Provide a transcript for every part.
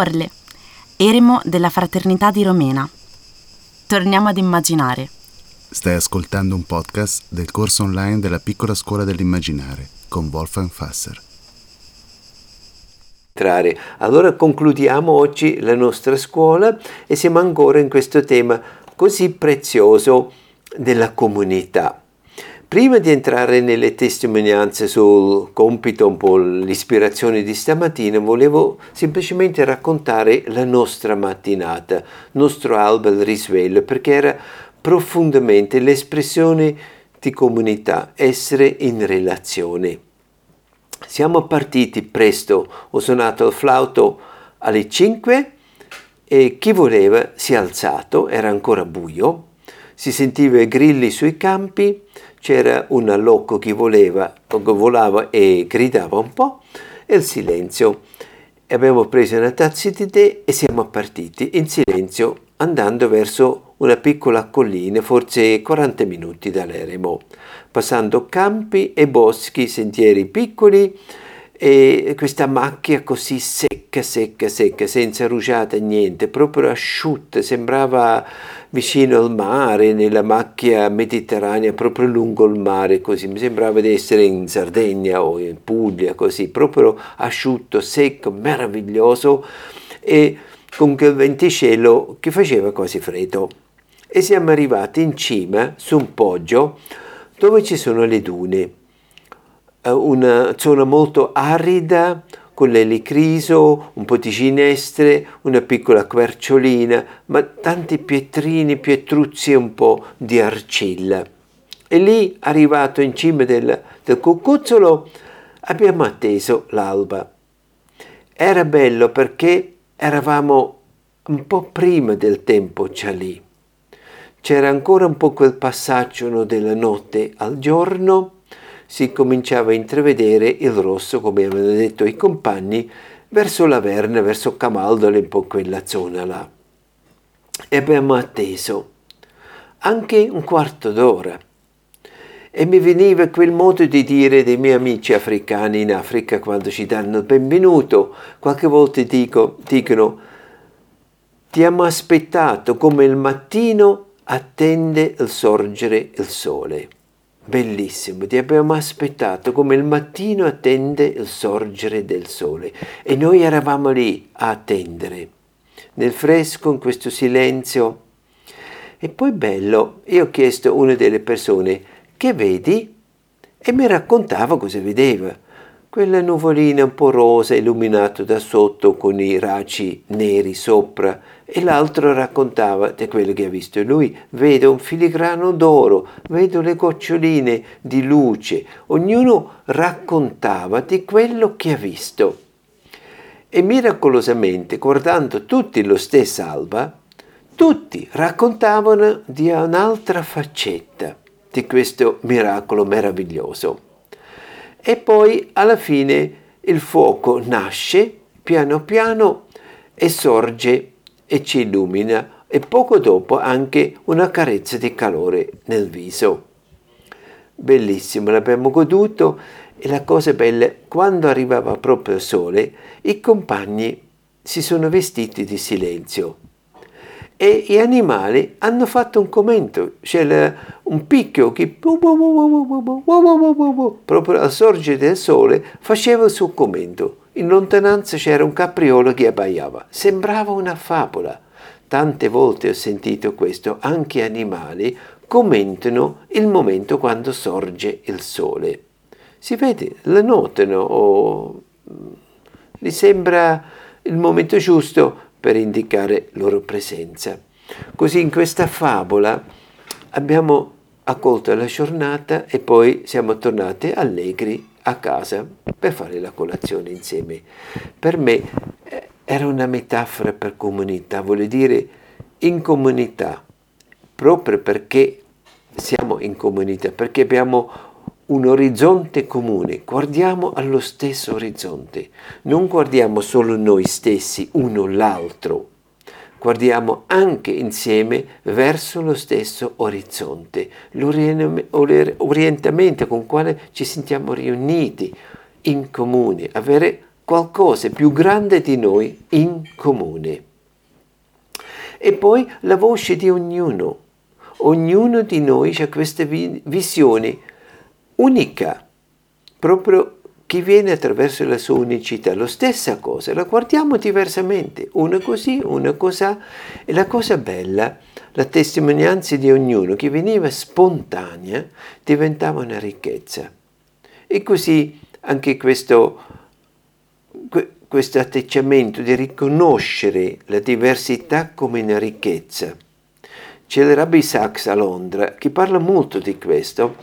Orle, eremo della fraternità di Romena. Torniamo ad immaginare. Stai ascoltando un podcast del corso online della piccola scuola dell'immaginare con Wolfgang Fasser. Allora concludiamo oggi la nostra scuola e siamo ancora in questo tema così prezioso della comunità. Prima di entrare nelle testimonianze sul compito, un po' l'ispirazione di stamattina, volevo semplicemente raccontare la nostra mattinata, il nostro alba al risveglio, perché era profondamente l'espressione di comunità, essere in relazione. Siamo partiti presto, ho suonato il flauto alle 5 e chi voleva si è alzato, era ancora buio, si sentiva i grilli sui campi, c'era un allocco che voleva, volava e gridava un po', e il silenzio. Abbiamo preso una tazza di tè e siamo partiti in silenzio andando verso una piccola collina, forse 40 minuti dall'eremo, passando campi e boschi, sentieri piccoli e questa macchia così secca, secca, secca, senza rugiada, niente, proprio asciutta, sembrava vicino al mare, nella macchia mediterranea, proprio lungo il mare, così. Mi sembrava di essere in Sardegna o in Puglia, così, proprio asciutto, secco, meraviglioso. E con quel venticello che faceva quasi freddo. E siamo arrivati in cima, su un poggio, dove ci sono le dune una zona molto arida con l'elicriso, un po' di ginestre, una piccola querciolina, ma tanti pietrini, pietruzzi e un po' di arcilla. E lì, arrivato in cima del, del cucuzzolo, abbiamo atteso l'alba. Era bello perché eravamo un po' prima del tempo già lì. C'era ancora un po' quel passaggio no, della notte al giorno, si cominciava a intravedere il rosso, come avevano detto i compagni, verso la Verna, verso Camaldole, un po' quella zona là. E abbiamo atteso anche un quarto d'ora. E mi veniva quel modo di dire dei miei amici africani in Africa quando ci danno il benvenuto. Qualche volta dico, dicono, ti abbiamo aspettato come il mattino attende il sorgere il sole. Bellissimo, ti abbiamo aspettato come il mattino attende il sorgere del sole e noi eravamo lì a attendere, nel fresco, in questo silenzio. E poi bello, io ho chiesto a una delle persone, che vedi? E mi raccontava cosa vedeva. Quella nuvolina un po' rosa illuminata da sotto con i raggi neri sopra e l'altro raccontava di quello che ha visto lui. Vedo un filigrano d'oro, vedo le goccioline di luce. Ognuno raccontava di quello che ha visto. E miracolosamente, guardando tutti lo stesso alba, tutti raccontavano di un'altra faccetta di questo miracolo meraviglioso. E poi alla fine il fuoco nasce piano piano e sorge e ci illumina. E poco dopo anche una carezza di calore nel viso. Bellissimo, l'abbiamo goduto. E la cosa bella, quando arrivava proprio il sole, i compagni si sono vestiti di silenzio e gli animali hanno fatto un commento, c'è un picchio che proprio al sorgere del sole faceva il suo commento in lontananza c'era un capriolo che abbaiava. Sembrava una favola. Tante volte ho sentito questo, anche animali commentano il momento quando sorge il sole. Si vede, lo notano o gli sembra il momento giusto per indicare loro presenza. Così in questa favola abbiamo accolto la giornata e poi siamo tornati allegri a casa per fare la colazione insieme. Per me eh, era una metafora per comunità, vuol dire in comunità, proprio perché siamo in comunità, perché abbiamo un orizzonte comune, guardiamo allo stesso orizzonte, non guardiamo solo noi stessi, uno l'altro, guardiamo anche insieme verso lo stesso orizzonte, l'orientamento con il quale ci sentiamo riuniti in comune, avere qualcosa più grande di noi in comune. E poi la voce di ognuno. Ognuno di noi ha questa visione unica, proprio che viene attraverso la sua unicità. La stessa cosa, la guardiamo diversamente, una così, una così. E la cosa bella, la testimonianza di ognuno che veniva spontanea diventava una ricchezza. E così anche questo, questo atteggiamento di riconoscere la diversità come una ricchezza. C'è il Rabbi Sachs a Londra che parla molto di questo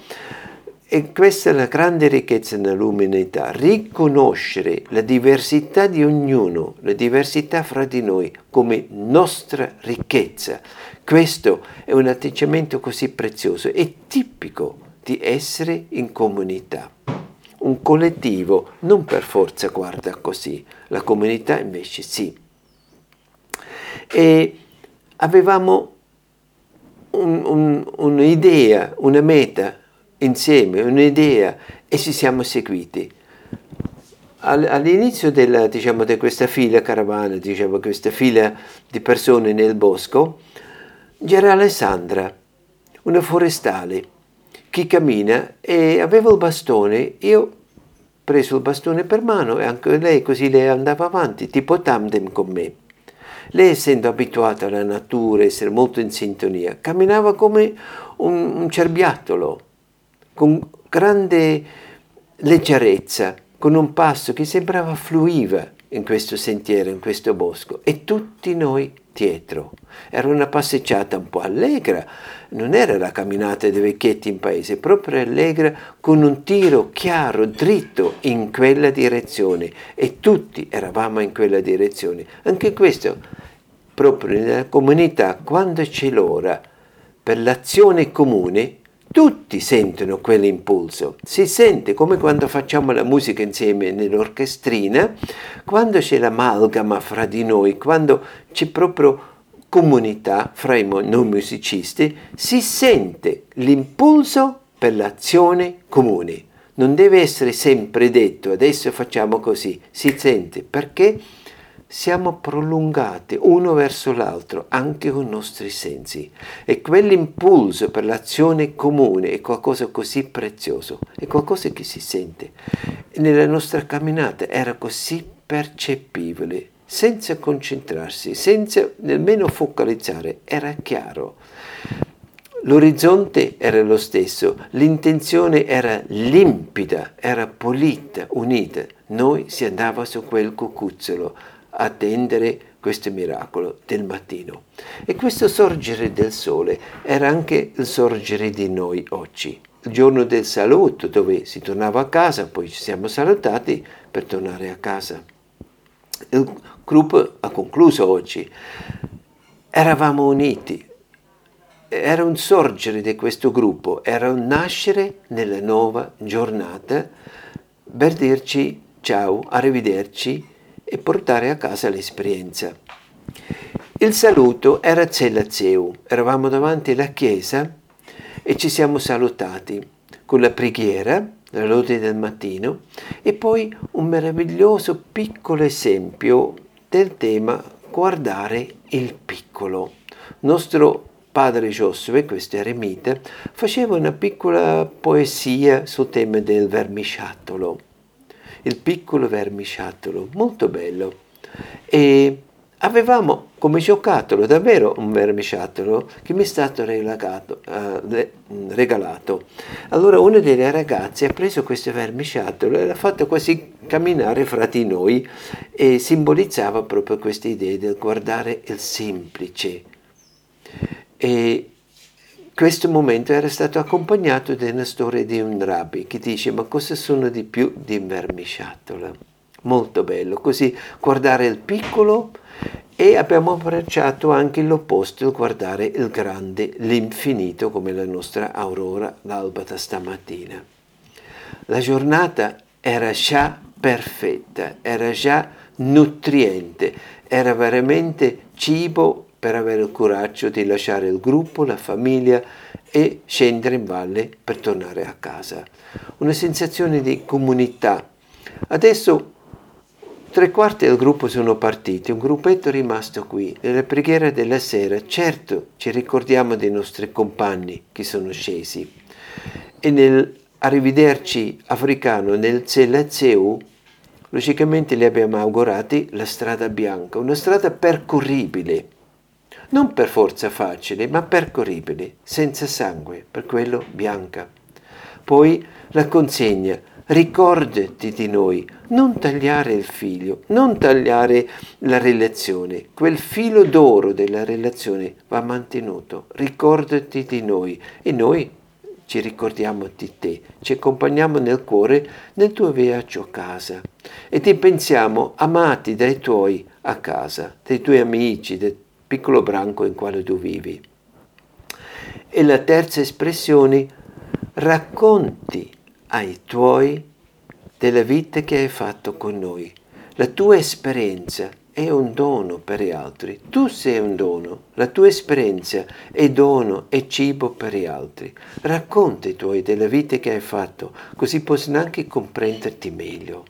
e questa è la grande ricchezza nell'umanità, riconoscere la diversità di ognuno, la diversità fra di noi come nostra ricchezza. Questo è un atteggiamento così prezioso, è tipico di essere in comunità. Un collettivo non per forza guarda così, la comunità invece sì. E avevamo un, un, un'idea, una meta insieme un'idea e ci siamo seguiti. All'inizio della, diciamo, di questa fila caravana, diciamo, questa fila di persone nel bosco, c'era Alessandra, una forestale, che cammina e aveva il bastone. Io ho preso il bastone per mano e anche lei così lei andava avanti, tipo tandem con me. Lei, essendo abituata alla natura, essere molto in sintonia, camminava come un, un cerbiattolo con grande leggerezza, con un passo che sembrava fluiva in questo sentiero, in questo bosco, e tutti noi dietro. Era una passeggiata un po' allegra, non era la camminata dei vecchietti in paese, proprio allegra, con un tiro chiaro, dritto in quella direzione, e tutti eravamo in quella direzione. Anche questo, proprio nella comunità, quando c'è l'ora per l'azione comune, tutti sentono quell'impulso. Si sente come quando facciamo la musica insieme nell'orchestrina, quando c'è l'amalgama fra di noi, quando c'è proprio comunità fra i noi musicisti, si sente l'impulso per l'azione comune. Non deve essere sempre detto adesso facciamo così, si sente perché siamo prolungati uno verso l'altro anche con i nostri sensi e quell'impulso per l'azione comune è qualcosa così prezioso, è qualcosa che si sente. Nella nostra camminata era così percepibile, senza concentrarsi, senza nemmeno focalizzare, era chiaro. L'orizzonte era lo stesso, l'intenzione era limpida, era pulita, unita. Noi si andava su quel cucuzzolo attendere questo miracolo del mattino. E questo sorgere del sole era anche il sorgere di noi oggi. Il giorno del saluto, dove si tornava a casa, poi ci siamo salutati per tornare a casa. Il gruppo ha concluso oggi. Eravamo uniti. Era un sorgere di questo gruppo, era un nascere nella nuova giornata per dirci ciao, arrivederci e portare a casa l'esperienza. Il saluto era Zellazeu, eravamo davanti alla chiesa e ci siamo salutati con la preghiera, la lode del mattino e poi un meraviglioso piccolo esempio del tema guardare il piccolo. Nostro padre Giosuè, questo eremita, faceva una piccola poesia sul tema del vermisciattolo il piccolo vermisciattolo, molto bello. E avevamo come giocattolo davvero un vermisciattolo che mi è stato regalato, uh, regalato. Allora una delle ragazze ha preso questo vermisciattolo e l'ha fatto quasi camminare fra di noi e simbolizzava proprio questa idea del guardare il semplice. E questo momento era stato accompagnato da una storia di un rabbi che dice ma cosa sono di più di vermisciatola? Molto bello, così guardare il piccolo e abbiamo abbracciato anche l'opposto, guardare il grande, l'infinito come la nostra aurora, l'alba da stamattina. La giornata era già perfetta, era già nutriente, era veramente cibo per avere il coraggio di lasciare il gruppo, la famiglia e scendere in valle per tornare a casa. Una sensazione di comunità. Adesso Tre quarti del gruppo sono partiti, un gruppetto è rimasto qui. Nella preghiera della sera, certo, ci ricordiamo dei nostri compagni che sono scesi. E nel arrivederci africano nel Zelazeu, logicamente li abbiamo augurati la strada bianca, una strada percorribile, non per forza facile, ma percorribile, senza sangue, per quello bianca. Poi la consegna, ricordati di noi, non tagliare il figlio, non tagliare la relazione, quel filo d'oro della relazione va mantenuto, ricordati di noi. E noi ci ricordiamo di te, ci accompagniamo nel cuore nel tuo viaggio a casa. E ti pensiamo amati dai tuoi a casa, dai tuoi amici, del piccolo branco in quale tu vivi. E la terza espressione, racconti ai tuoi della vita che hai fatto con noi. La tua esperienza è un dono per gli altri. Tu sei un dono. La tua esperienza è dono e cibo per gli altri. Racconta i tuoi della vita che hai fatto, così possono anche comprenderti meglio.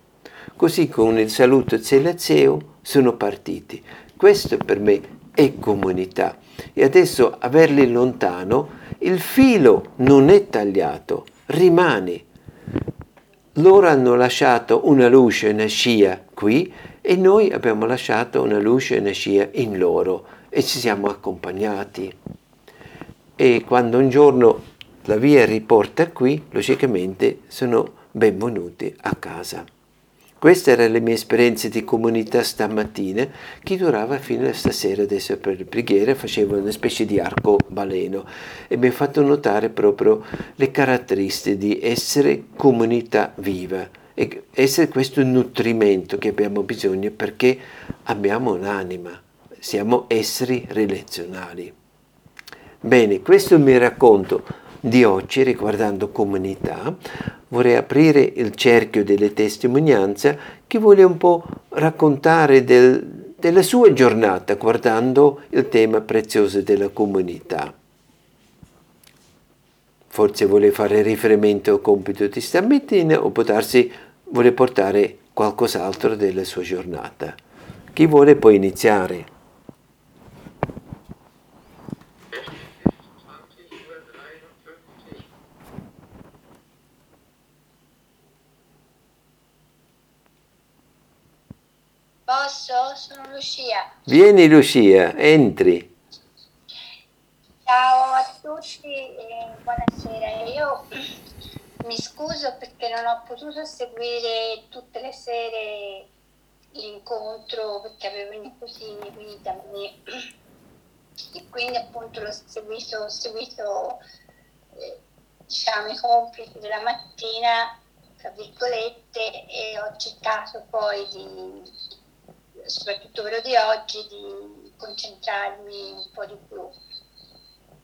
Così con il saluto zelazeo sono partiti. Questo per me è comunità. E adesso averli lontano, il filo non è tagliato, rimane loro hanno lasciato una luce, una scia qui e noi abbiamo lasciato una luce, una scia in loro e ci siamo accompagnati. E quando un giorno la via riporta qui, logicamente sono benvenuti a casa. Queste erano le mie esperienze di comunità stamattina, che durava fino a stasera adesso per le preghiere, facevo una specie di arco baleno e mi ha fatto notare proprio le caratteristiche di essere comunità viva e essere questo nutrimento che abbiamo bisogno perché abbiamo un'anima, siamo esseri relazionali. Bene, questo mio racconto di oggi riguardando comunità vorrei aprire il cerchio delle testimonianze che vuole un po' raccontare del, della sua giornata guardando il tema prezioso della comunità. Forse vuole fare riferimento al compito di stamattina o può darsi vuole portare qualcos'altro della sua giornata. Chi vuole può iniziare. Posso? Sono Lucia. Vieni Lucia, entri. Ciao a tutti e buonasera. Io mi scuso perché non ho potuto seguire tutte le sere l'incontro perché avevo i nipotini qui da me e quindi appunto l'ho seguito, ho seguito eh, diciamo i compiti della mattina tra virgolette e ho cercato poi di soprattutto quello di oggi, di concentrarmi un po' di più.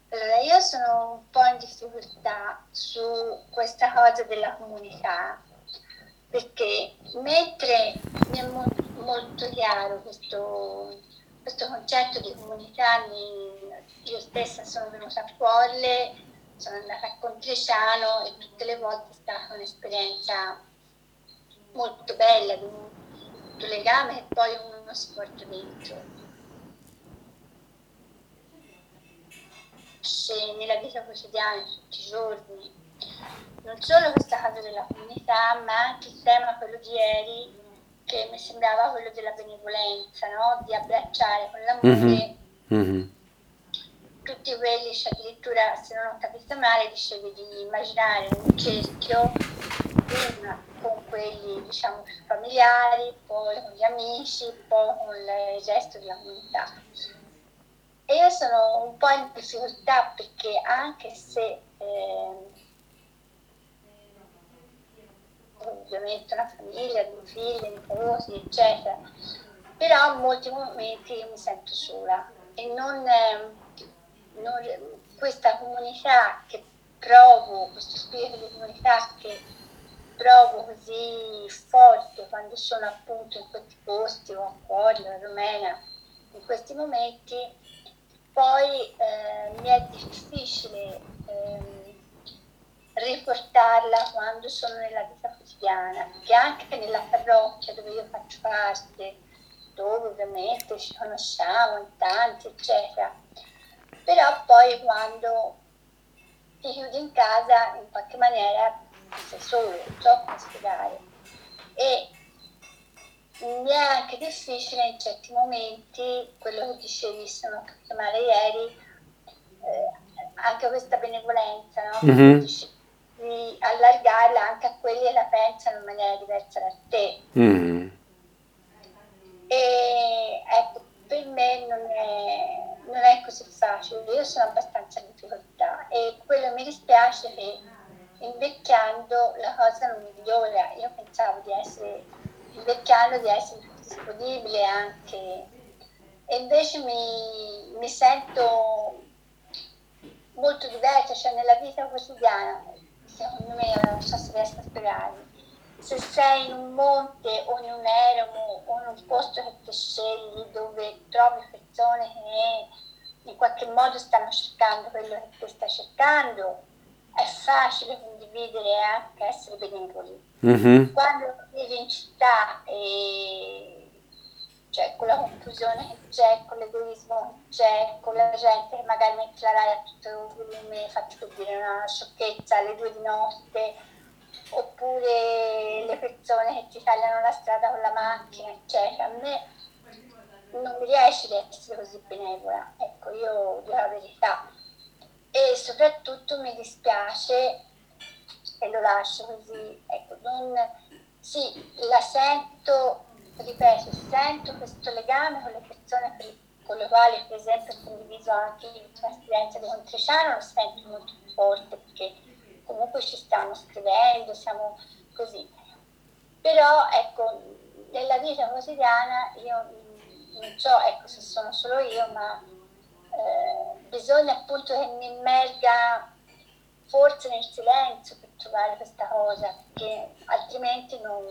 Allora, io sono un po' in difficoltà su questa cosa della comunità, perché mentre mi è mo- molto chiaro questo, questo, concetto di comunità, io stessa sono venuta a Folle, sono andata a Contresciano e tutte le volte è stata un'esperienza molto bella, di legame e poi uno sfortunamento. Se nella vita quotidiana, tutti i giorni, non solo questa cosa della comunità, ma anche il tema, quello di ieri, che mi sembrava quello della benevolenza, no? di abbracciare con l'amore mm-hmm. Mm-hmm. tutti quelli, cioè addirittura se non ho capito male, dicevi di immaginare un cerchio prima con quelli diciamo familiari, poi con gli amici, poi con il resto della comunità. E io sono un po' in difficoltà perché anche se eh, ovviamente una famiglia, due figli, nipoti, eccetera, però in molti momenti mi sento sola e non, eh, non questa comunità che provo, questo spirito di comunità che trovo così forte quando sono appunto in questi posti o a Cuori, a Romena, in questi momenti, poi eh, mi è difficile eh, riportarla quando sono nella vita quotidiana, che anche nella parrocchia dove io faccio parte, dove ovviamente ci conosciamo in tanti, eccetera, però poi quando ti chiudi in casa in qualche maniera sei solo, so come spiegare. E mi è anche difficile in certi momenti, quello che dicevi, capito male ieri, eh, anche questa benevolenza, no? Mm-hmm. di allargarla anche a quelli che la pensano in maniera diversa da te. Mm-hmm. E ecco, per me non è, non è così facile, io sono abbastanza in difficoltà e quello mi dispiace che invecchiando la cosa non migliora, io pensavo di essere invecchiando di essere disponibile anche. E invece mi, mi sento molto diversa, cioè nella vita quotidiana, secondo me, non so se riesco a spiegarmi, se sei in un monte o in un eremo o in un posto che ti scegli dove trovi persone che in qualche modo stanno cercando quello che tu stai cercando, è facile condividere anche essere benevoli. Mm-hmm. Quando vivi in città e cioè con la confusione che c'è, con l'egoismo che c'è, con la gente che magari mette la rai a tutto volume, faccio per dire una sciocchezza alle due di notte, oppure le persone che ti tagliano la strada con la macchina, eccetera. A me non mi riesce di essere così benevola, ecco, io dico la verità. E soprattutto mi dispiace, e lo lascio così, ecco, non, sì, la sento ripeto, sento questo legame con le persone per, con le quali per esempio ho condiviso anche l'ultima esperienza di Contriciano, lo sento molto forte perché comunque ci stiamo scrivendo, siamo così. Però ecco, nella vita quotidiana io non so ecco, se sono solo io, ma eh, bisogna appunto che mi immerga forse nel silenzio per trovare questa cosa, perché altrimenti non,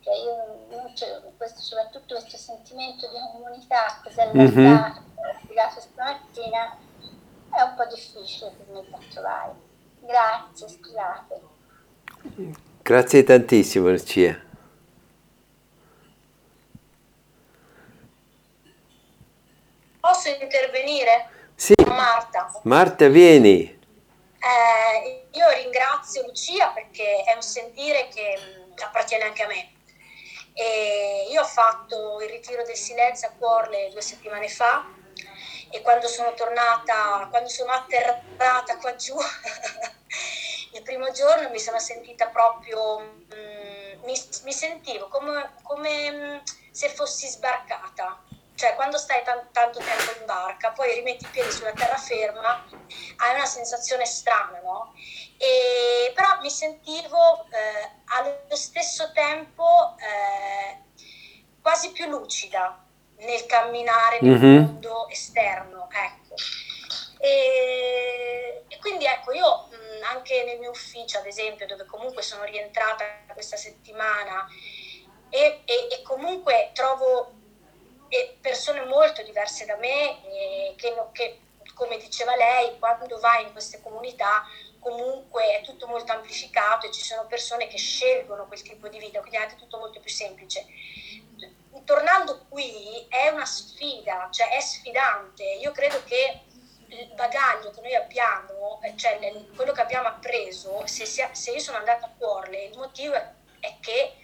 cioè io non questo, soprattutto questo sentimento di comunità così allargato, mm-hmm. spiegato stamattina, è un po' difficile per me da trovare. Grazie, scusate. Grazie tantissimo Lucia. Posso intervenire? Sì. Marta. Marta, vieni. Eh, io ringrazio Lucia perché è un sentire che appartiene anche a me e io ho fatto il ritiro del silenzio a Cuorle due settimane fa e quando sono tornata, quando sono atterrata qua giù, il primo giorno mi sono sentita proprio, mm, mi, mi, sentivo come, come mm, se fossi sbarcata cioè quando stai t- tanto tempo in barca, poi rimetti i piedi sulla terraferma, hai una sensazione strana, no? E, però mi sentivo eh, allo stesso tempo eh, quasi più lucida nel camminare nel mm-hmm. mondo esterno, ecco. E, e quindi ecco, io mh, anche nel mio ufficio, ad esempio, dove comunque sono rientrata questa settimana e, e, e comunque trovo e persone molto diverse da me eh, che, che, come diceva lei, quando vai in queste comunità comunque è tutto molto amplificato e ci sono persone che scelgono quel tipo di vita, quindi è anche tutto molto più semplice. Tornando qui è una sfida, cioè è sfidante. Io credo che il bagaglio che noi abbiamo, cioè quello che abbiamo appreso, se, se io sono andata a cuore, il motivo è che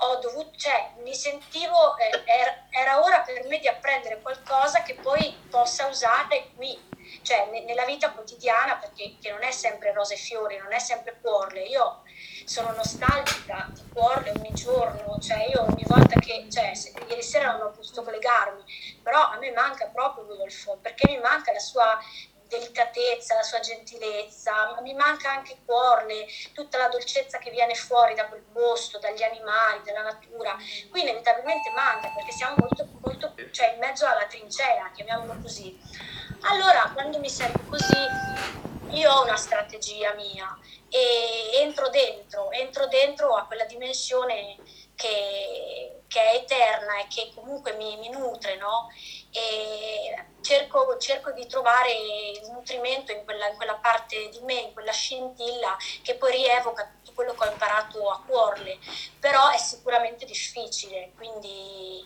ho dovuto, cioè mi sentivo, eh, er, era ora per me di apprendere qualcosa che poi possa usare qui, cioè ne, nella vita quotidiana, perché non è sempre rose e fiori, non è sempre cuorle. Io sono nostalgica di cuorle ogni giorno, cioè io ogni volta che, cioè se, ieri sera non ho potuto collegarmi, però a me manca proprio Rudolfo, perché mi manca la sua delicatezza, la sua gentilezza, ma mi manca anche cuore, tutta la dolcezza che viene fuori da quel posto, dagli animali, dalla natura. Qui inevitabilmente manca perché siamo molto, molto cioè in mezzo alla trincea, chiamiamolo così. Allora, quando mi sento così, io ho una strategia mia e entro dentro, entro dentro a quella dimensione che, che è eterna e che comunque mi, mi nutre, no? E cerco, cerco, di trovare il nutrimento in quella, in quella, parte di me, in quella scintilla che poi rievoca tutto quello che ho imparato a cuorle, però è sicuramente difficile, quindi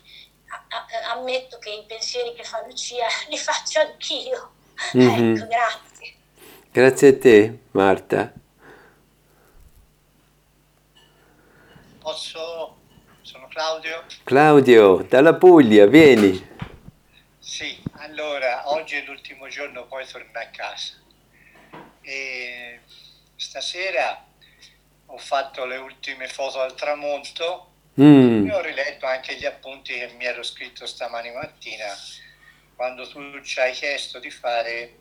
a, a, ammetto che i pensieri che fa Lucia li faccio anch'io. Mm-hmm. Ecco, grazie. Grazie a te, Marta. Posso? Claudio. Claudio, dalla Puglia, vieni. Sì, allora, oggi è l'ultimo giorno, poi torno a casa. E stasera ho fatto le ultime foto al tramonto mm. e ho riletto anche gli appunti che mi ero scritto stamani mattina quando tu ci hai chiesto di fare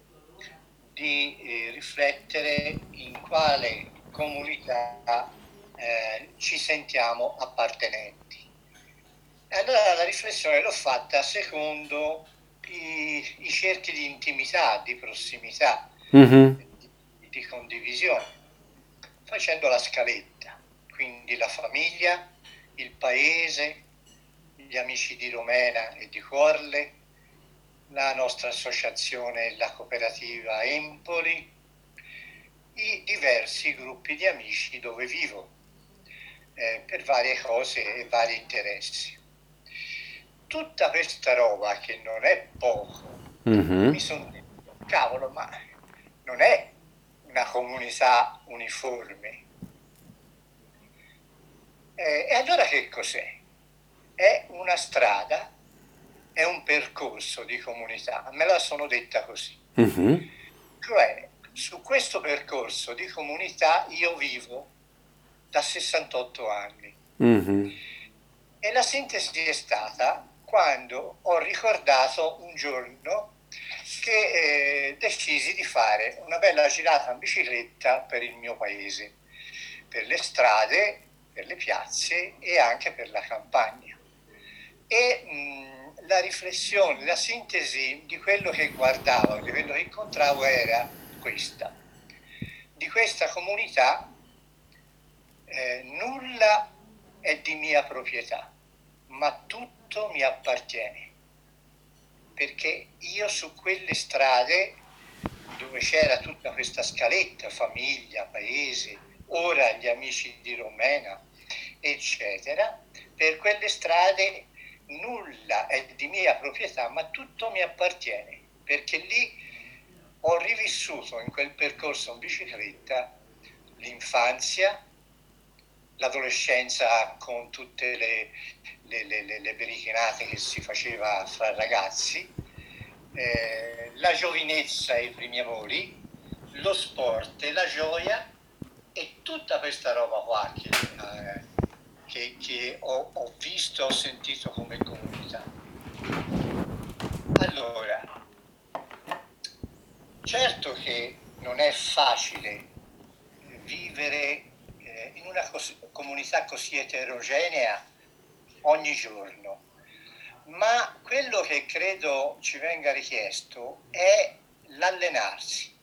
di eh, riflettere in quale comunità eh, ci sentiamo appartenenti. E allora la riflessione l'ho fatta secondo i, i cerchi di intimità, di prossimità, mm-hmm. di, di condivisione, facendo la scaletta, quindi la famiglia, il paese, gli amici di Romena e di Cuorle, la nostra associazione, la cooperativa Empoli, i diversi gruppi di amici dove vivo eh, per varie cose e vari interessi. Tutta questa roba che non è poco, mm-hmm. mi sono detto, cavolo, ma non è una comunità uniforme. Eh, e allora che cos'è? È una strada, è un percorso di comunità, me la sono detta così. Mm-hmm. Cioè, su questo percorso di comunità io vivo da 68 anni. Mm-hmm. E la sintesi è stata quando ho ricordato un giorno che eh, decisi di fare una bella girata in bicicletta per il mio paese, per le strade, per le piazze e anche per la campagna. E mh, la riflessione, la sintesi di quello che guardavo, di quello che incontravo era questa. Di questa comunità eh, nulla è di mia proprietà, ma tutto mi appartiene. Perché io su quelle strade dove c'era tutta questa scaletta, famiglia, paese, ora gli amici di Romena, eccetera, per quelle strade nulla è di mia proprietà, ma tutto mi appartiene, perché lì ho rivissuto in quel percorso in bicicletta l'infanzia, l'adolescenza con tutte le, le, le, le berichinate che si faceva fra ragazzi, eh, la giovinezza e i primi amori, lo sport e la gioia e tutta questa roba qua che, eh, che, che ho, ho visto, ho sentito come comunità. Allora, certo che non è facile vivere eh, in una cos- comunità così eterogenea ogni giorno. Ma quello che credo ci venga richiesto è l'allenarsi,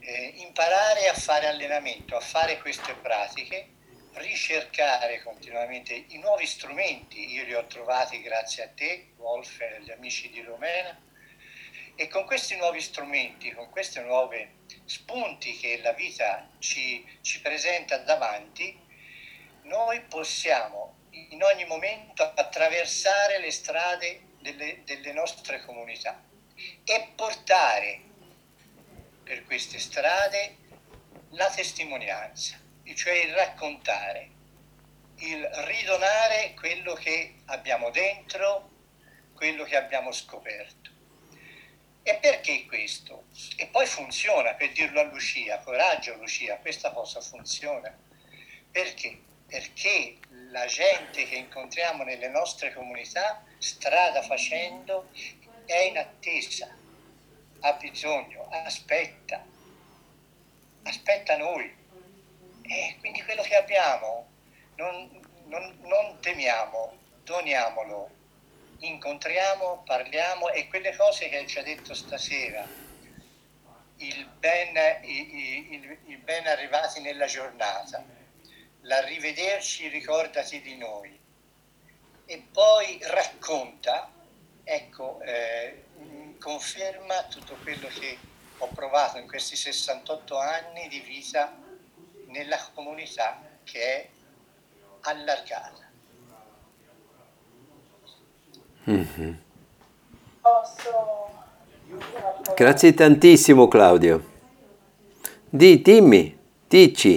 eh, imparare a fare allenamento, a fare queste pratiche, ricercare continuamente i nuovi strumenti. Io li ho trovati grazie a te, Wolf e agli amici di Romena. E con questi nuovi strumenti, con queste nuove spunti che la vita ci, ci presenta davanti, noi possiamo in ogni momento attraversare le strade delle, delle nostre comunità e portare per queste strade la testimonianza, cioè il raccontare, il ridonare quello che abbiamo dentro, quello che abbiamo scoperto. E perché questo? E poi funziona, per dirlo a Lucia, coraggio Lucia, questa cosa funziona. Perché? Perché la gente che incontriamo nelle nostre comunità, strada facendo, è in attesa, ha bisogno, aspetta, aspetta noi. E quindi quello che abbiamo non, non, non temiamo, doniamolo. Incontriamo, parliamo e quelle cose che ci ha detto stasera, il ben, il, il, il ben arrivati nella giornata, l'arrivederci, ricordati di noi e poi racconta, ecco, eh, conferma tutto quello che ho provato in questi 68 anni di vita nella comunità che è allargata. Mm-hmm. Grazie tantissimo Claudio. Di, dimmi, dici.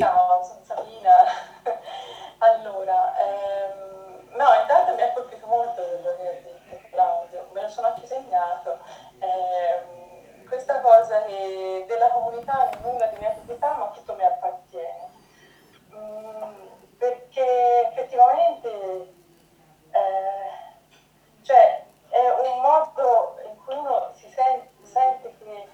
Nulla di mia proprietà, ma tutto mi appartiene. Mm, perché effettivamente eh, cioè, è un modo in cui uno si sente, sente che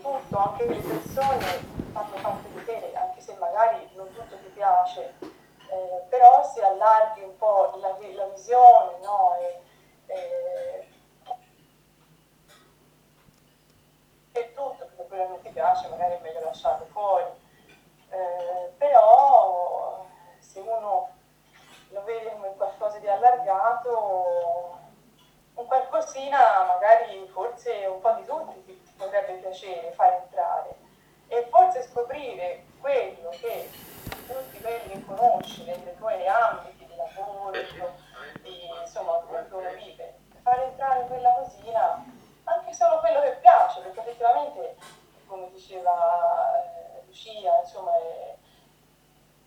tutto, anche le persone fanno parte di te, anche se magari non tutto ti piace, eh, però si allarghi un po' la, la visione, no? E, e quello che non ti piace magari è meglio lasciarlo fuori. Eh, però se uno lo vede come qualcosa di allargato, un qualcosina magari forse un po' di tutti ti potrebbe piacere fare entrare e forse scoprire quello che tutti quelli che conosci nei tuoi ambiti di lavoro, di, insomma, dove uno vive, fare entrare quella cosina, anche solo quello che piace, perché effettivamente, come diceva eh, Lucia, insomma, è,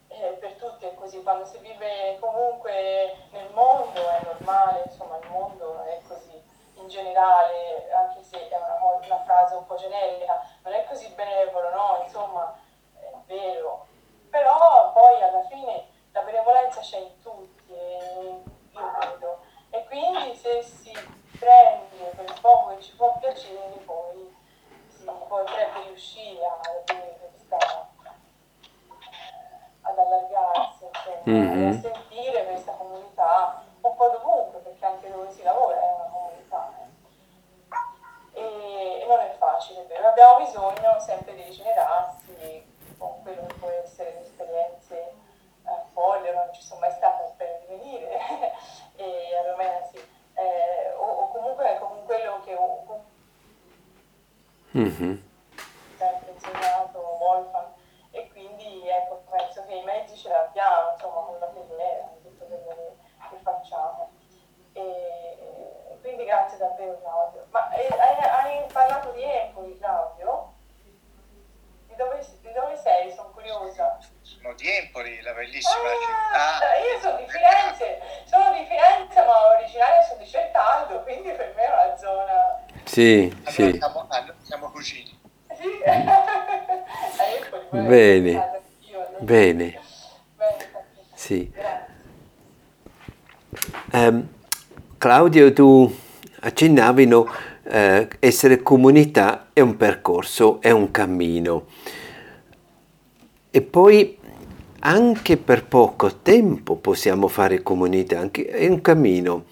è per tutti è così, quando si vive comunque nel mondo è normale, insomma, il mondo è così in generale, anche se è una, una frase un po' generica, non è così benevolo, no? Insomma, è vero. Però poi alla fine la benevolenza c'è in tutti, io credo. E quindi se si prende quel poco che ci può piacere, poi potrebbe riuscire a questa ad allargarsi, insomma, mm-hmm. a sentire questa comunità un po' dovunque, perché anche dove si lavora è una comunità. Eh. E, e, non è facile, però abbiamo bisogno sempre di rigenerarsi con quello che può essere le esperienze eh, folle, non ci sono mai stata per venire, e a Romena sì, eh, o, o, comunque con quello che ho mm-hmm. sempre insegnato Wolfgang e quindi ecco, penso che i mezzi ce l'abbiamo, insomma, con la fede tutto quello che, che facciamo. E, e, quindi grazie davvero Claudio. Ma eh, hai, hai, parlato di Empoli, Claudio? Di dove, di dove, sei? Sono curiosa. Sono di Empoli, la bellissima ah, città. Io sono di Firenze, sono di Firenze, ma originaria sono di Certaldo, quindi per me è una zona... Sì, allora sì. Siamo, siamo cugini. Sì. Bene, bene. Sì. Um, Claudio, tu accennavi no, eh, essere comunità è un percorso, è un cammino. E poi anche per poco tempo possiamo fare comunità, anche, è un cammino.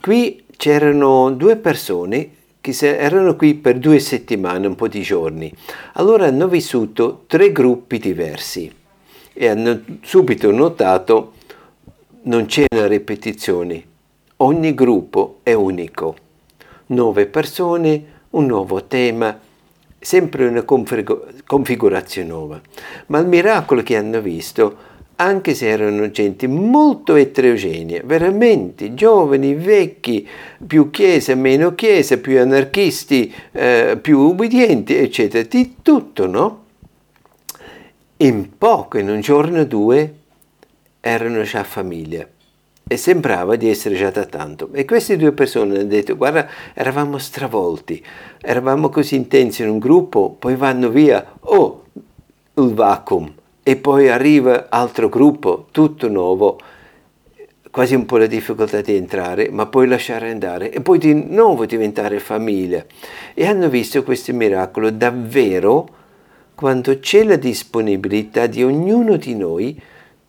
Qui c'erano due persone che erano qui per due settimane, un po' di giorni. Allora hanno vissuto tre gruppi diversi e hanno subito notato non c'è una ripetizione, ogni gruppo è unico. Nuove persone, un nuovo tema, sempre una configurazione nuova. Ma il miracolo che hanno visto anche se erano gente molto eterogenea, veramente giovani, vecchi, più chiesa, meno chiesa, più anarchisti, eh, più ubbidienti, eccetera, di tutto, no? In poco, in un giorno o due, erano già famiglia e sembrava di essere già da tanto. E queste due persone hanno detto, guarda, eravamo stravolti, eravamo così intensi in un gruppo, poi vanno via, oh, il vacuum e poi arriva altro gruppo, tutto nuovo, quasi un po' la difficoltà di entrare, ma poi lasciare andare e poi di nuovo diventare famiglia. E hanno visto questo miracolo davvero quando c'è la disponibilità di ognuno di noi,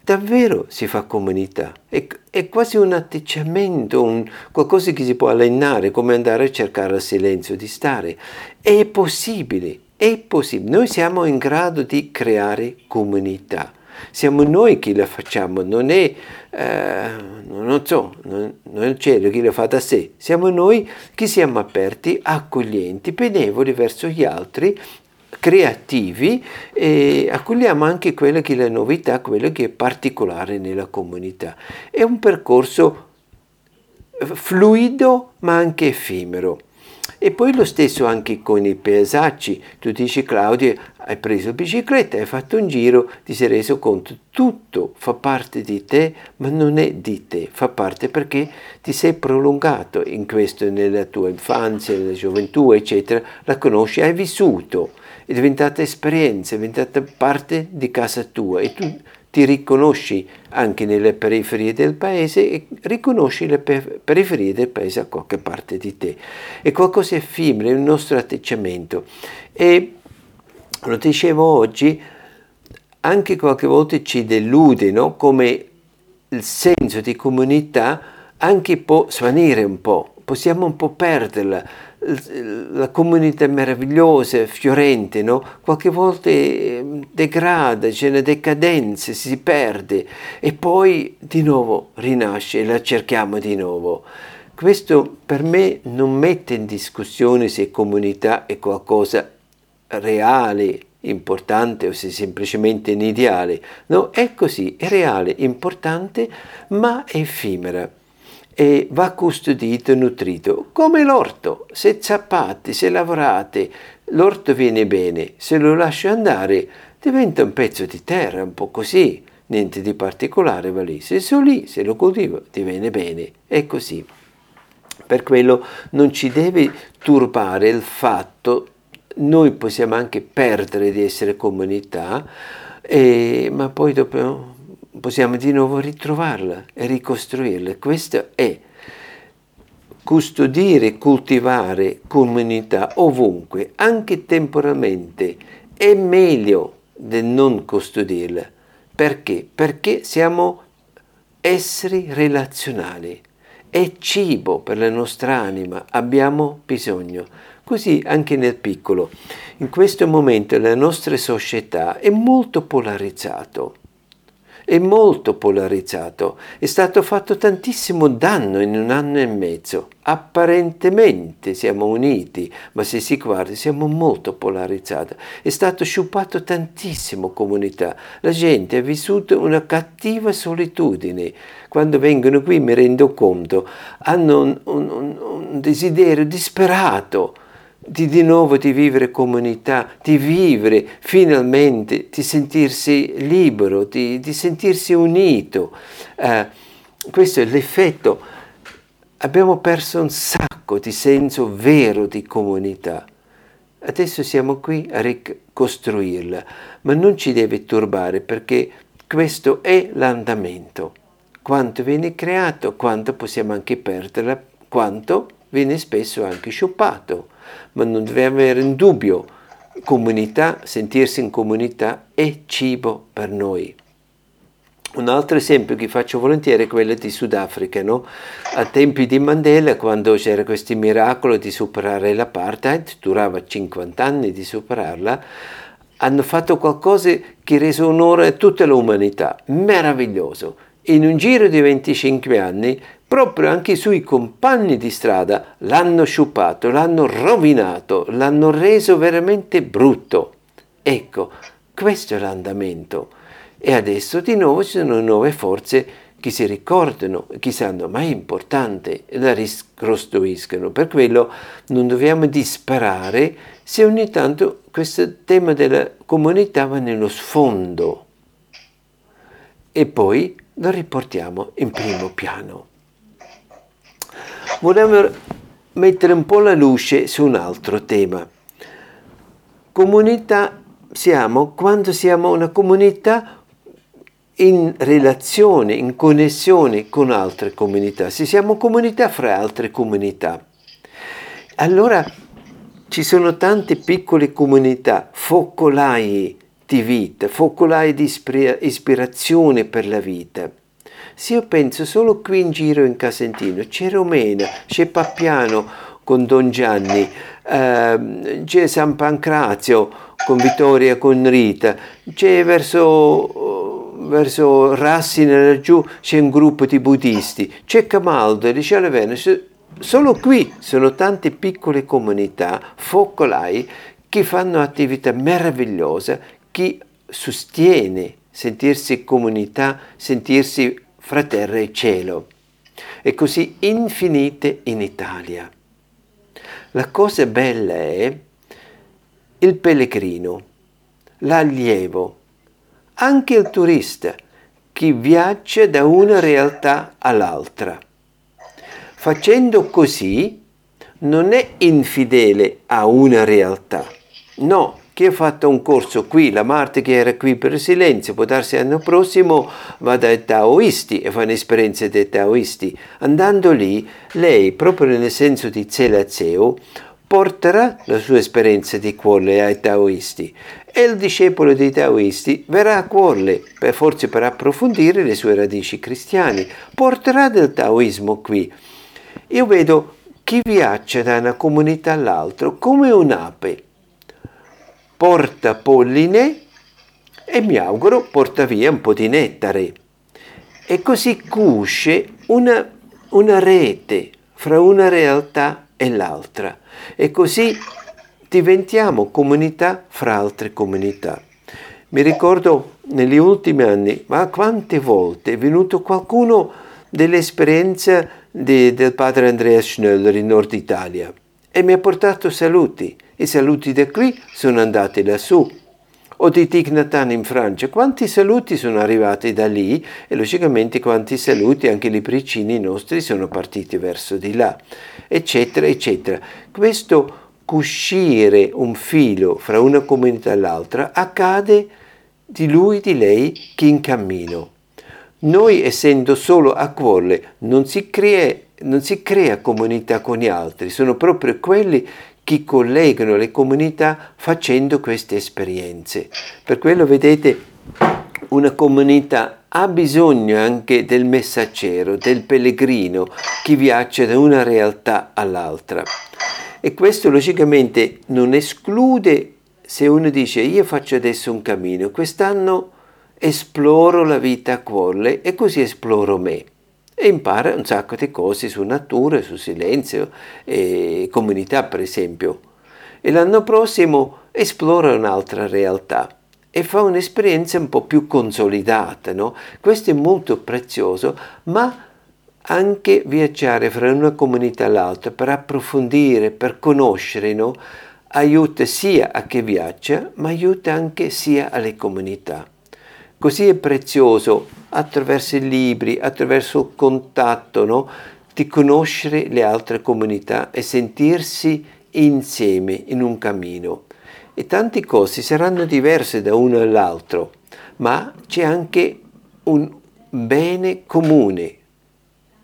davvero si fa comunità. È, è quasi un atteggiamento, un, qualcosa che si può allenare, come andare a cercare il silenzio, di stare. È possibile, è possibile. Noi siamo in grado di creare comunità. Siamo noi che la facciamo, non è, eh, non so, non, non è il cielo che la fa da sé. Siamo noi che siamo aperti, accoglienti, benevoli verso gli altri creativi e accogliamo anche quella che è la novità, quello che è particolare nella comunità. È un percorso fluido ma anche effimero. E poi lo stesso anche con i paesaggi. Tu dici Claudia, hai preso bicicletta, hai fatto un giro, ti sei reso conto, tutto fa parte di te, ma non è di te, fa parte perché ti sei prolungato in questo nella tua infanzia, nella gioventù, eccetera, la conosci, hai vissuto, è diventata esperienza, è diventata parte di casa tua e tu ti riconosci anche nelle periferie del paese e riconosci le periferie del paese a qualche parte di te. È qualcosa di effimero, è il nostro atteggiamento. E lo dicevo oggi, anche qualche volta ci delude, no? come il senso di comunità anche può svanire un po', possiamo un po' perderla la comunità meravigliosa, fiorente, no? qualche volta ehm, degrada, c'è una decadenza, si perde e poi di nuovo rinasce e la cerchiamo di nuovo. Questo per me non mette in discussione se comunità è qualcosa reale, importante o se semplicemente un ideale. No, è così, è reale, importante, ma è effimera e va custodito e nutrito, come l'orto. Se zappate, se lavorate, l'orto viene bene, se lo lascio andare diventa un pezzo di terra, un po' così, niente di particolare va lì. Se sono lì, se lo coltivo, ti viene bene, è così. Per quello non ci deve turbare il fatto, noi possiamo anche perdere di essere comunità, eh, ma poi dopo possiamo di nuovo ritrovarla e ricostruirla. Questo è custodire, coltivare comunità ovunque, anche temporalmente, è meglio del non custodirla. Perché? Perché siamo esseri relazionali. È cibo per la nostra anima, abbiamo bisogno. Così anche nel piccolo. In questo momento la nostra società è molto polarizzata è molto polarizzato. È stato fatto tantissimo danno in un anno e mezzo. Apparentemente siamo uniti, ma se si guarda siamo molto polarizzati. È stato sciupato tantissimo comunità. La gente ha vissuto una cattiva solitudine. Quando vengono qui mi rendo conto, hanno un, un, un desiderio disperato di di nuovo di vivere comunità, di vivere finalmente, di sentirsi libero, di, di sentirsi unito. Eh, questo è l'effetto. Abbiamo perso un sacco di senso vero di comunità. Adesso siamo qui a ricostruirla, ma non ci deve turbare perché questo è l'andamento. Quanto viene creato, quanto possiamo anche perderla, quanto viene spesso anche sciupato ma non deve avere un dubbio. Comunità, sentirsi in comunità è cibo per noi. Un altro esempio che faccio volentieri è quello di Sudafrica. No? A tempi di Mandela, quando c'era questo miracolo di superare l'apartheid, durava 50 anni di superarla, hanno fatto qualcosa che reso onore a tutta l'umanità. Meraviglioso. In un giro di 25 anni proprio anche i suoi compagni di strada l'hanno sciupato, l'hanno rovinato, l'hanno reso veramente brutto. Ecco, questo è l'andamento. E adesso di nuovo ci sono nuove forze che si ricordano, che sanno, ma è importante, la ricostruiscono. Per quello non dobbiamo disperare se ogni tanto questo tema della comunità va nello sfondo e poi lo riportiamo in primo piano volevo mettere un po' la luce su un altro tema. Comunità siamo quando siamo una comunità in relazione, in connessione con altre comunità, se siamo comunità fra altre comunità. Allora ci sono tante piccole comunità, focolai di vita, focolai di ispirazione per la vita. Se io penso solo qui in giro in Casentino, c'è Romena, c'è Pappiano con Don Gianni, eh, c'è San Pancrazio con Vittoria, con Rita, c'è verso, verso Rassina laggiù c'è un gruppo di buddisti, c'è Camaldo, c'è Levene, solo qui sono tante piccole comunità focolai che fanno attività meravigliosa, che sostiene sentirsi comunità, sentirsi fra terra e cielo. E così infinite in Italia. La cosa bella è il pellegrino, l'allievo, anche il turista che viaggia da una realtà all'altra. Facendo così non è infidele a una realtà, no, chi ha fatto un corso qui, la Marte che era qui per silenzio, può darsi l'anno prossimo vada ai taoisti e fa un'esperienza dei taoisti. Andando lì, lei, proprio nel senso di Zelazeo, porterà la sua esperienza di cuore ai taoisti e il discepolo dei taoisti verrà a cuore, per forse per approfondire le sue radici cristiane, porterà del taoismo qui. Io vedo chi viaggia da una comunità all'altra come un'ape porta polline e mi auguro porta via un po' di nettare. E così cusce una, una rete fra una realtà e l'altra. E così diventiamo comunità fra altre comunità. Mi ricordo negli ultimi anni, ma quante volte è venuto qualcuno dell'esperienza di, del padre Andrea Schneller in Nord Italia e mi ha portato saluti. I saluti da qui sono andati lassù. O di Thich in Francia, quanti saluti sono arrivati da lì e logicamente quanti saluti anche i libricini nostri sono partiti verso di là, eccetera, eccetera. Questo cuscire un filo fra una comunità e l'altra accade di lui, di lei che in cammino. Noi essendo solo a cuore non si crea non si crea comunità con gli altri, sono proprio quelli che collegano le comunità facendo queste esperienze. Per quello vedete una comunità ha bisogno anche del messaggero, del pellegrino che viaggia da una realtà all'altra. E questo logicamente non esclude se uno dice io faccio adesso un cammino, quest'anno esploro la vita a cuore e così esploro me e impara un sacco di cose su natura, su silenzio e comunità per esempio. E l'anno prossimo esplora un'altra realtà e fa un'esperienza un po' più consolidata. No? Questo è molto prezioso, ma anche viaggiare fra una comunità e l'altra per approfondire, per conoscere, no? aiuta sia a chi viaggia, ma aiuta anche sia alle comunità. Così è prezioso attraverso i libri, attraverso il contatto, no? di conoscere le altre comunità e sentirsi insieme in un cammino. E tante cose saranno diverse da uno all'altro, ma c'è anche un bene comune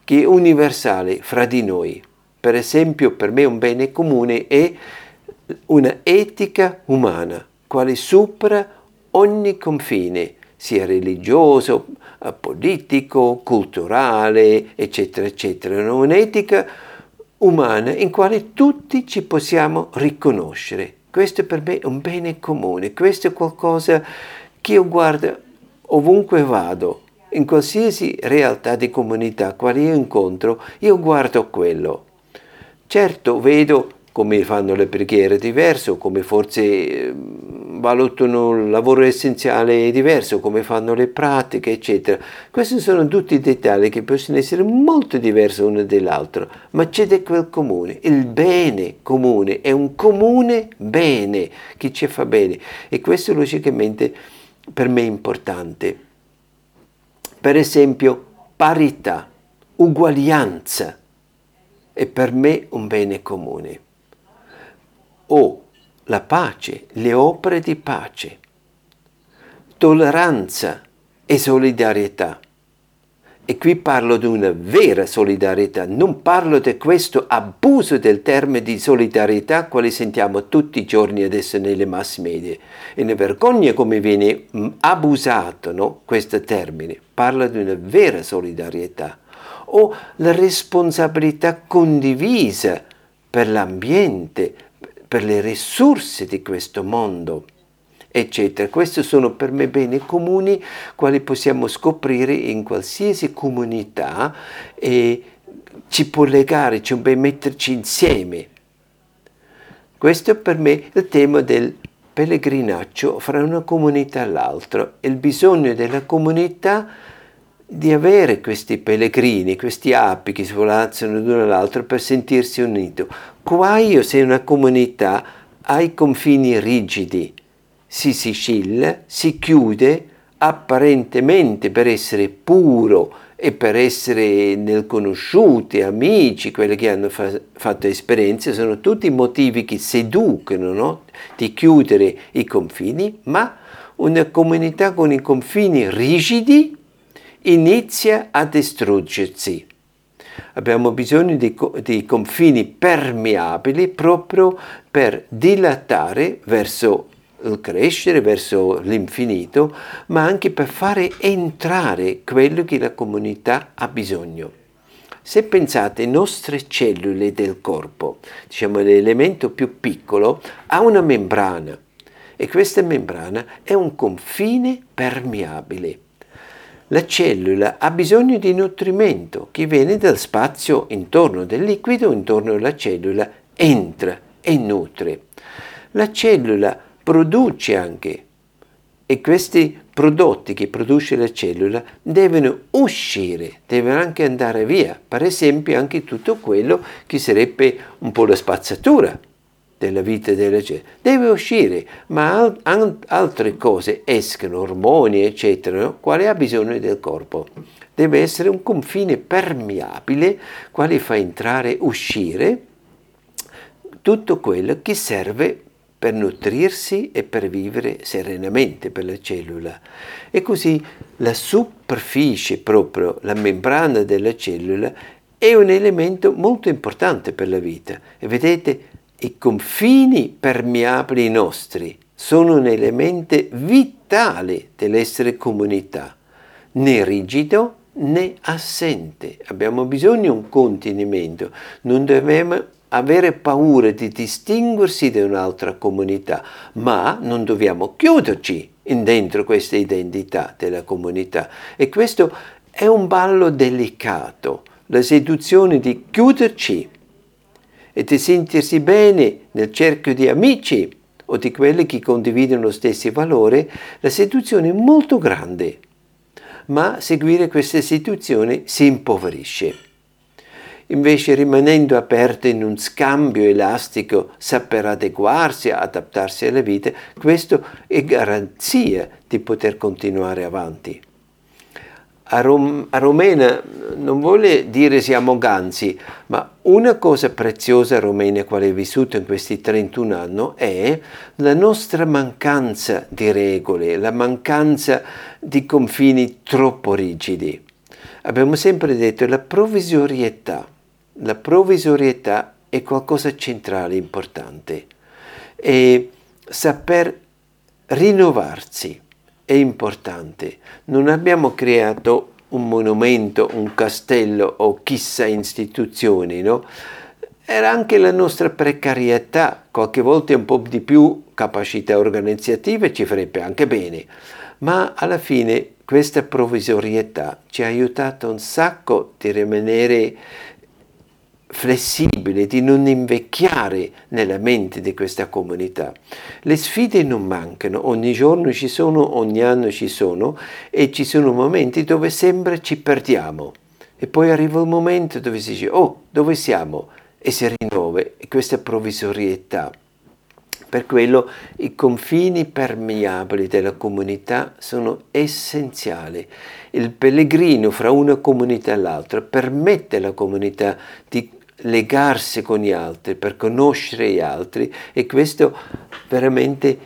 che è universale fra di noi. Per esempio, per me un bene comune è una etica umana, quale supera ogni confine sia religioso, eh, politico, culturale, eccetera, eccetera. Un'etica umana in quale tutti ci possiamo riconoscere. Questo per me è un bene comune, questo è qualcosa che io guardo ovunque vado, in qualsiasi realtà di comunità, quale io incontro, io guardo quello. Certo, vedo come fanno le preghiere diverso, come forse ehm, valutano il lavoro essenziale diverso, come fanno le pratiche, eccetera. Questi sono tutti dettagli che possono essere molto diversi uno dall'altro, ma c'è di quel comune, il bene comune, è un comune bene che ci fa bene e questo logicamente per me è importante. Per esempio, parità, uguaglianza è per me un bene comune o la pace, le opere di pace, tolleranza e solidarietà. E qui parlo di una vera solidarietà, non parlo di questo abuso del termine di solidarietà quale sentiamo tutti i giorni adesso nelle mass media. E ne vergogna come viene mm, abusato no? questo termine. Parlo di una vera solidarietà o la responsabilità condivisa per l'ambiente, per le risorse di questo mondo, eccetera. Questi sono per me beni comuni quali possiamo scoprire in qualsiasi comunità e ci può legare, ci può metterci insieme. Questo per me è il tema del pellegrinaggio fra una comunità e l'altra, il bisogno della comunità di avere questi pellegrini, questi api che svolazzano l'uno all'altro per sentirsi unito. Qua io se una comunità ha i confini rigidi, si sigilla, si chiude apparentemente per essere puro e per essere nel conosciuti, amici, quelli che hanno fa- fatto esperienze, sono tutti motivi che seducono no? di chiudere i confini, ma una comunità con i confini rigidi inizia a distruggersi. Abbiamo bisogno di, di, confini permeabili proprio per dilatare verso il crescere, verso l'infinito, ma anche per fare entrare quello che la comunità ha bisogno. Se pensate, le nostre cellule del corpo, diciamo l'elemento più piccolo, ha una membrana e questa membrana è un confine permeabile. La cellula ha bisogno di nutrimento che viene dal spazio intorno del liquido, intorno alla cellula, entra e nutre. La cellula produce anche e questi prodotti che produce la cellula devono uscire, devono anche andare via, per esempio anche tutto quello che sarebbe un po' la spazzatura della vita della gente, deve uscire, ma al- an- altre cose escono, ormoni, eccetera, no? quale ha bisogno del corpo. Deve essere un confine permeabile, quale fa entrare uscire tutto quello che serve per nutrirsi e per vivere serenamente per la cellula. E così la superficie proprio, la membrana della cellula, è un elemento molto importante per la vita. E vedete, i confini permeabili nostri sono un elemento vitale dell'essere comunità, né rigido né assente. Abbiamo bisogno di un contenimento, non dobbiamo avere paura di distinguersi da un'altra comunità, ma non dobbiamo chiuderci dentro questa identità della comunità. E questo è un ballo delicato, la seduzione di chiuderci e di sentirsi bene nel cerchio di amici o di quelli che condividono lo stesso valore, la seduzione è molto grande, ma seguire questa seduzione si impoverisce. Invece rimanendo aperto in un scambio elastico, saper adeguarsi, adattarsi alla vita, questo è garanzia di poter continuare avanti a, Rom- a Romena non vuole dire siamo ganzi, ma una cosa preziosa a Romena, quale è vissuto in questi 31 anni, è la nostra mancanza di regole, la mancanza di confini troppo rigidi. Abbiamo sempre detto la provvisorietà. La provvisorietà è qualcosa centrale, importante. E saper rinnovarsi è importante. Non abbiamo creato un monumento, un castello o chissà istituzioni, no? Era anche la nostra precarietà, qualche volta un po' di più capacità organizzative ci farebbe anche bene, ma alla fine questa provvisorietà ci ha aiutato un sacco di rimanere flessibile, di non invecchiare nella mente di questa comunità. Le sfide non mancano, ogni giorno ci sono, ogni anno ci sono e ci sono momenti dove sembra ci perdiamo e poi arriva un momento dove si dice oh dove siamo e si rinnova questa provvisorietà. Per quello i confini permeabili della comunità sono essenziali. Il pellegrino fra una comunità e l'altra permette alla comunità di legarsi con gli altri, per conoscere gli altri e questo veramente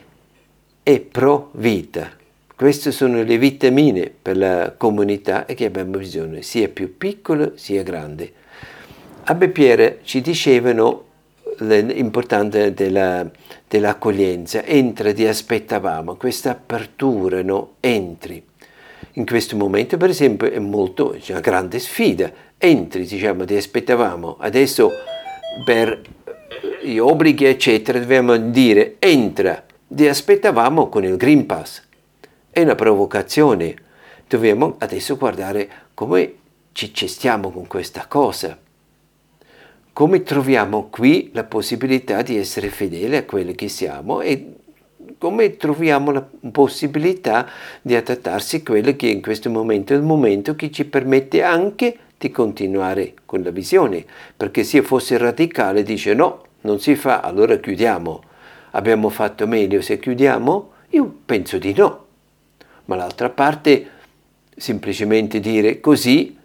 è pro vita. Queste sono le vitamine per la comunità e che abbiamo bisogno, sia più piccolo sia grande. Abbe Pierre ci dicevano l'importanza della, dell'accoglienza, entra, ti aspettavamo, questa apertura, no? entri. In questo momento, per esempio, è molto, è una grande sfida entri, diciamo, ti aspettavamo, adesso per gli obblighi, eccetera, dobbiamo dire entra, ti aspettavamo con il Green Pass. È una provocazione. Dobbiamo adesso guardare come ci cestiamo con questa cosa. come troviamo qui la possibilità di essere fedeli a quelli che siamo e come troviamo la possibilità di adattarsi a quello che in questo momento è il momento che ci permette anche di continuare con la visione, perché se fosse radicale dice no, non si fa, allora chiudiamo. Abbiamo fatto meglio se chiudiamo? Io penso di no. Ma l'altra parte, semplicemente dire così,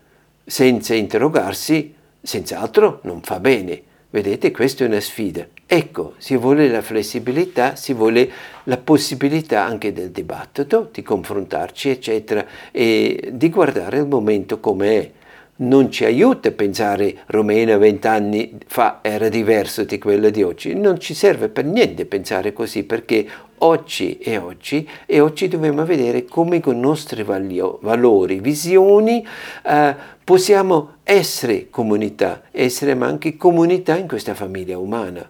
senza interrogarsi, senz'altro non fa bene. Vedete, questa è una sfida. Ecco, si vuole la flessibilità, si vuole la possibilità anche del dibattito, di confrontarci, eccetera, e di guardare il momento come è. Non ci aiuta a pensare Romena vent'anni fa era diverso di quella di oggi. Non ci serve per niente pensare così perché oggi è oggi e oggi dobbiamo vedere come con i nostri valori, visioni eh, possiamo essere comunità, essere anche comunità in questa famiglia umana.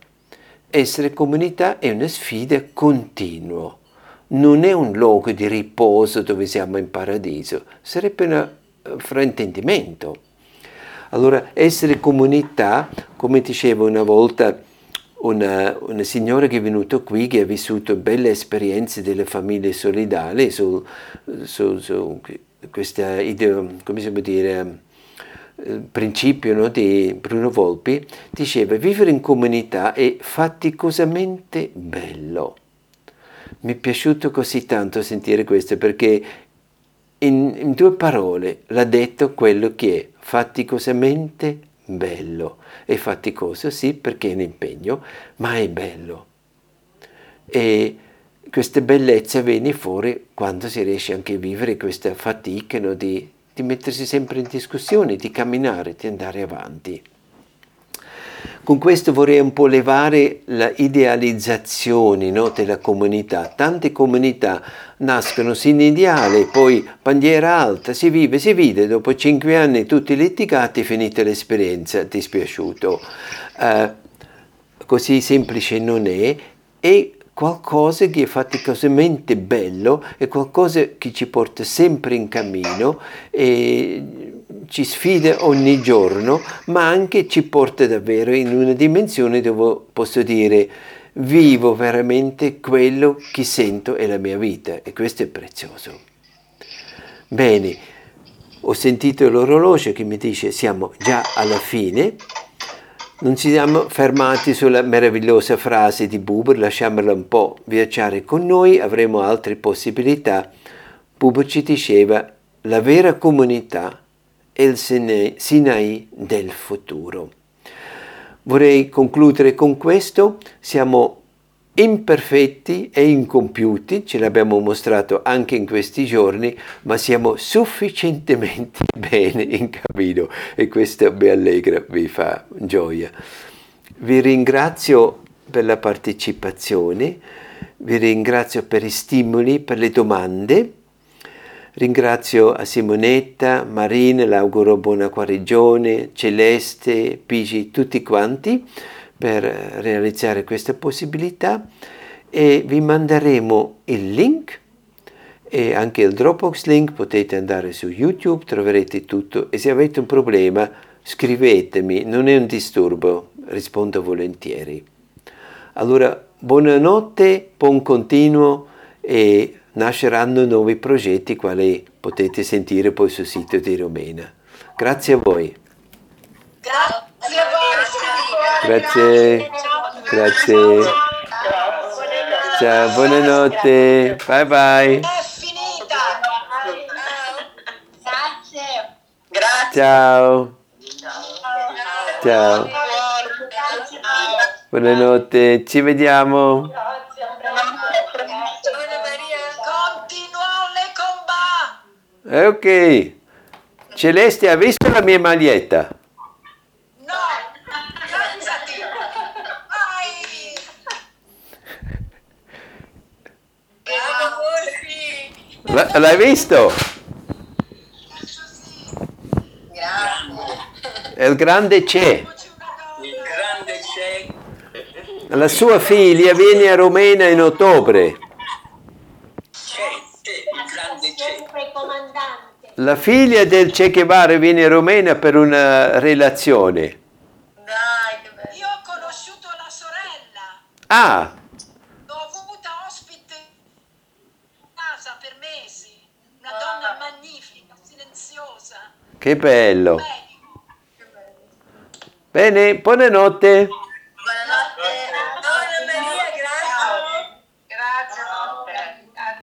Essere comunità è una sfida continua, non è un luogo di riposo dove siamo in paradiso, sarebbe un eh, fraintendimento. Allora, essere comunità, come dicevo una volta, una, una, signora che è venuta qui, che ha vissuto belle esperienze delle famiglie solidali su, su, su questa idea, come si può dire, il principio no, di Bruno Volpi, diceva vivere in comunità è faticosamente bello. Mi è piaciuto così tanto sentire questo perché in, in due parole l'ha detto quello che è faticosamente bello. È faticoso sì perché è un impegno, ma è bello. E questa bellezza viene fuori quando si riesce anche a vivere questa fatica no, di di mettersi sempre in discussione, di camminare, di andare avanti. Con questo vorrei un po' levare l'idealizzazione no, della comunità. Tante comunità nascono sin ideale, poi bandiera alta, si vive, si vede, dopo cinque anni tutti litigati, finita l'esperienza, dispiaciuto. Uh, così semplice non è e qualcosa che è faticosamente bello, è qualcosa che ci porta sempre in cammino e ci sfida ogni giorno, ma anche ci porta davvero in una dimensione dove posso dire vivo veramente quello che sento è la mia vita e questo è prezioso. Bene, ho sentito l'orologio che mi dice siamo già alla fine non ci siamo fermati sulla meravigliosa frase di Buber, lasciamola un po' viaggiare con noi, avremo altre possibilità. Buber ci diceva, la vera comunità il Sinai del futuro. Vorrei concludere con questo, siamo imperfetti e incompiuti, ce l'abbiamo mostrato anche in questi giorni, ma siamo sufficientemente bene in cammino e questo mi allegra, mi fa gioia. Vi ringrazio per la partecipazione, vi ringrazio per i stimoli, per le domande. Ringrazio a Simonetta, Marina, l'auguro buona guarigione, Celeste, Pigi, tutti quanti per realizzare questa possibilità e vi manderemo il link e anche il Dropbox link, potete andare su YouTube, troverete tutto e se avete un problema scrivetemi, non è un disturbo, rispondo volentieri. Allora, buonanotte, buon continuo e nasceranno nuovi progetti quali potete sentire poi sul sito di Romena. Grazie a voi. Grazie a voi. Grazie, grazie. Ciao, buonanotte. Bye bye. È finita. Grazie. Grazie. Ciao. Ciao. Buonanotte, ci vediamo. Ok. Celeste, ha visto la mia maglietta? No, alzati. Vai. Bravo. L- l'hai visto? Grazie. È il grande c'è. Il grande c'è, La sua figlia viene a Romena in ottobre. La figlia del Che Guevara viene in Romania per una relazione. Dai, che bello. Io ho conosciuto la sorella. Ah. L'ho avuta ospite in casa per mesi. Una ah. donna magnifica, silenziosa. Che bello. Che bello. Bene, buonanotte.